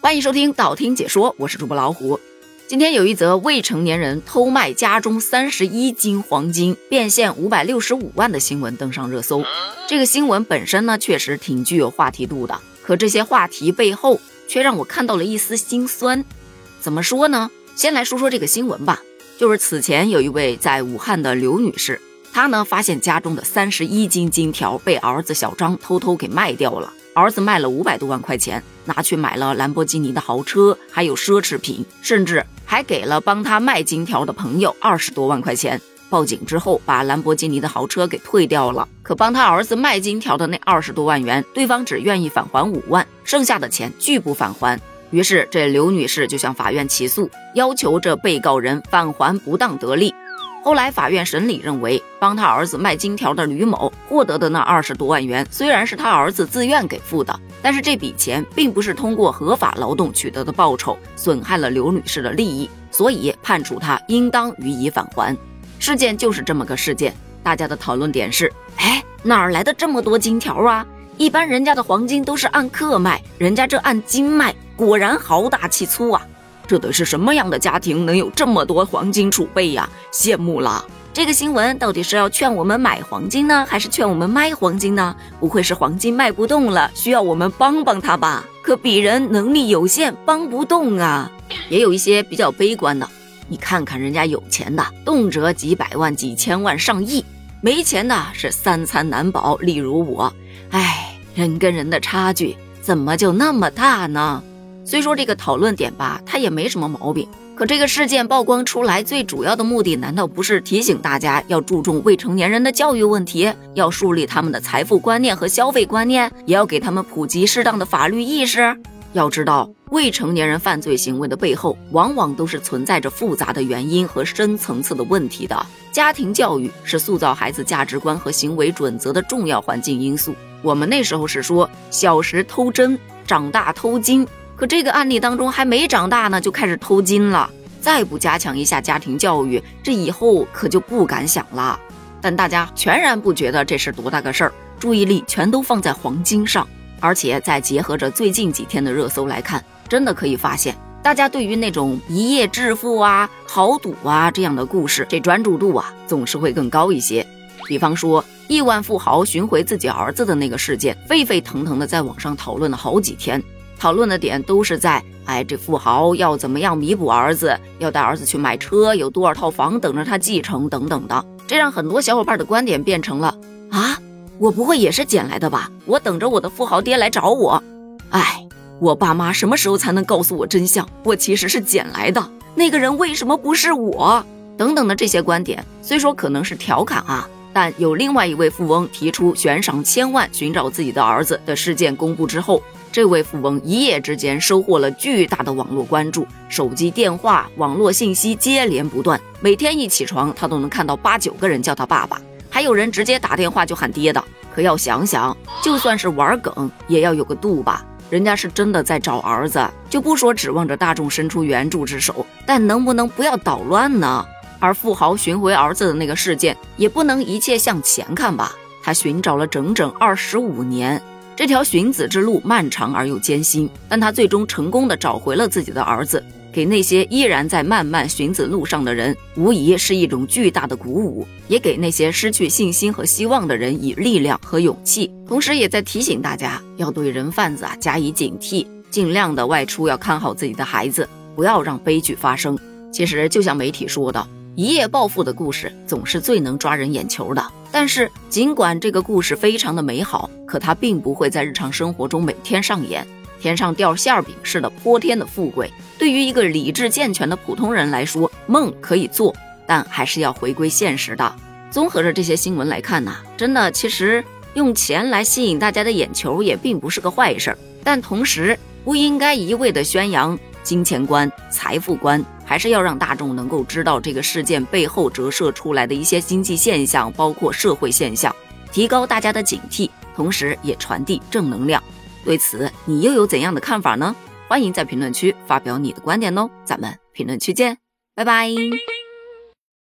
欢迎收听道听解说，我是主播老虎。今天有一则未成年人偷卖家中三十一斤黄金，变现五百六十五万的新闻登上热搜。这个新闻本身呢，确实挺具有话题度的，可这些话题背后却让我看到了一丝心酸。怎么说呢？先来说说这个新闻吧，就是此前有一位在武汉的刘女士，他呢发现家中的三十一斤金条被儿子小张偷偷给卖掉了。儿子卖了五百多万块钱，拿去买了兰博基尼的豪车，还有奢侈品，甚至还给了帮他卖金条的朋友二十多万块钱。报警之后，把兰博基尼的豪车给退掉了，可帮他儿子卖金条的那二十多万元，对方只愿意返还五万，剩下的钱拒不返还。于是这刘女士就向法院起诉，要求这被告人返还不当得利。后来，法院审理认为，帮他儿子卖金条的吕某获得的那二十多万元，虽然是他儿子自愿给付的，但是这笔钱并不是通过合法劳动取得的报酬，损害了刘女士的利益，所以判处他应当予以返还。事件就是这么个事件，大家的讨论点是：哎，哪儿来的这么多金条啊？一般人家的黄金都是按克卖，人家这按斤卖，果然豪大气粗啊！这得是什么样的家庭能有这么多黄金储备呀？羡慕了！这个新闻到底是要劝我们买黄金呢，还是劝我们卖黄金呢？不会是黄金卖不动了，需要我们帮帮他吧？可鄙人能力有限，帮不动啊！也有一些比较悲观的，你看看人家有钱的，动辄几百万、几千万、上亿；没钱的是三餐难保。例如我，唉，人跟人的差距怎么就那么大呢？虽说这个讨论点吧，它也没什么毛病。可这个事件曝光出来，最主要的目的难道不是提醒大家要注重未成年人的教育问题，要树立他们的财富观念和消费观念，也要给他们普及适当的法律意识？要知道，未成年人犯罪行为的背后，往往都是存在着复杂的原因和深层次的问题的。家庭教育是塑造孩子价值观和行为准则的重要环境因素。我们那时候是说，小时偷针，长大偷金。可这个案例当中还没长大呢，就开始偷金了。再不加强一下家庭教育，这以后可就不敢想了。但大家全然不觉得这是多大个事儿，注意力全都放在黄金上。而且再结合着最近几天的热搜来看，真的可以发现，大家对于那种一夜致富啊、豪赌啊这样的故事，这专注度啊总是会更高一些。比方说，亿万富豪寻回自己儿子的那个事件，沸沸腾腾的在网上讨论了好几天。讨论的点都是在，哎，这富豪要怎么样弥补儿子，要带儿子去买车，有多少套房等着他继承等等的，这让很多小伙伴的观点变成了啊，我不会也是捡来的吧？我等着我的富豪爹来找我。哎，我爸妈什么时候才能告诉我真相？我其实是捡来的，那个人为什么不是我？等等的这些观点，虽说可能是调侃啊，但有另外一位富翁提出悬赏千万寻找自己的儿子的事件公布之后。这位富翁一夜之间收获了巨大的网络关注，手机电话、网络信息接连不断。每天一起床，他都能看到八九个人叫他爸爸，还有人直接打电话就喊爹的。可要想想，就算是玩梗，也要有个度吧。人家是真的在找儿子，就不说指望着大众伸出援助之手，但能不能不要捣乱呢？而富豪寻回儿子的那个事件，也不能一切向前看吧？他寻找了整整二十五年。这条寻子之路漫长而又艰辛，但他最终成功的找回了自己的儿子，给那些依然在漫漫寻子路上的人，无疑是一种巨大的鼓舞，也给那些失去信心和希望的人以力量和勇气，同时也在提醒大家要对人贩子啊加以警惕，尽量的外出要看好自己的孩子，不要让悲剧发生。其实就像媒体说的。一夜暴富的故事总是最能抓人眼球的，但是尽管这个故事非常的美好，可它并不会在日常生活中每天上演。天上掉馅饼似的泼天的富贵，对于一个理智健全的普通人来说，梦可以做，但还是要回归现实的。综合着这些新闻来看呢，真的其实用钱来吸引大家的眼球也并不是个坏事儿，但同时不应该一味的宣扬金钱观、财富观。还是要让大众能够知道这个事件背后折射出来的一些经济现象，包括社会现象，提高大家的警惕，同时也传递正能量。对此，你又有怎样的看法呢？欢迎在评论区发表你的观点哦，咱们评论区见，拜拜。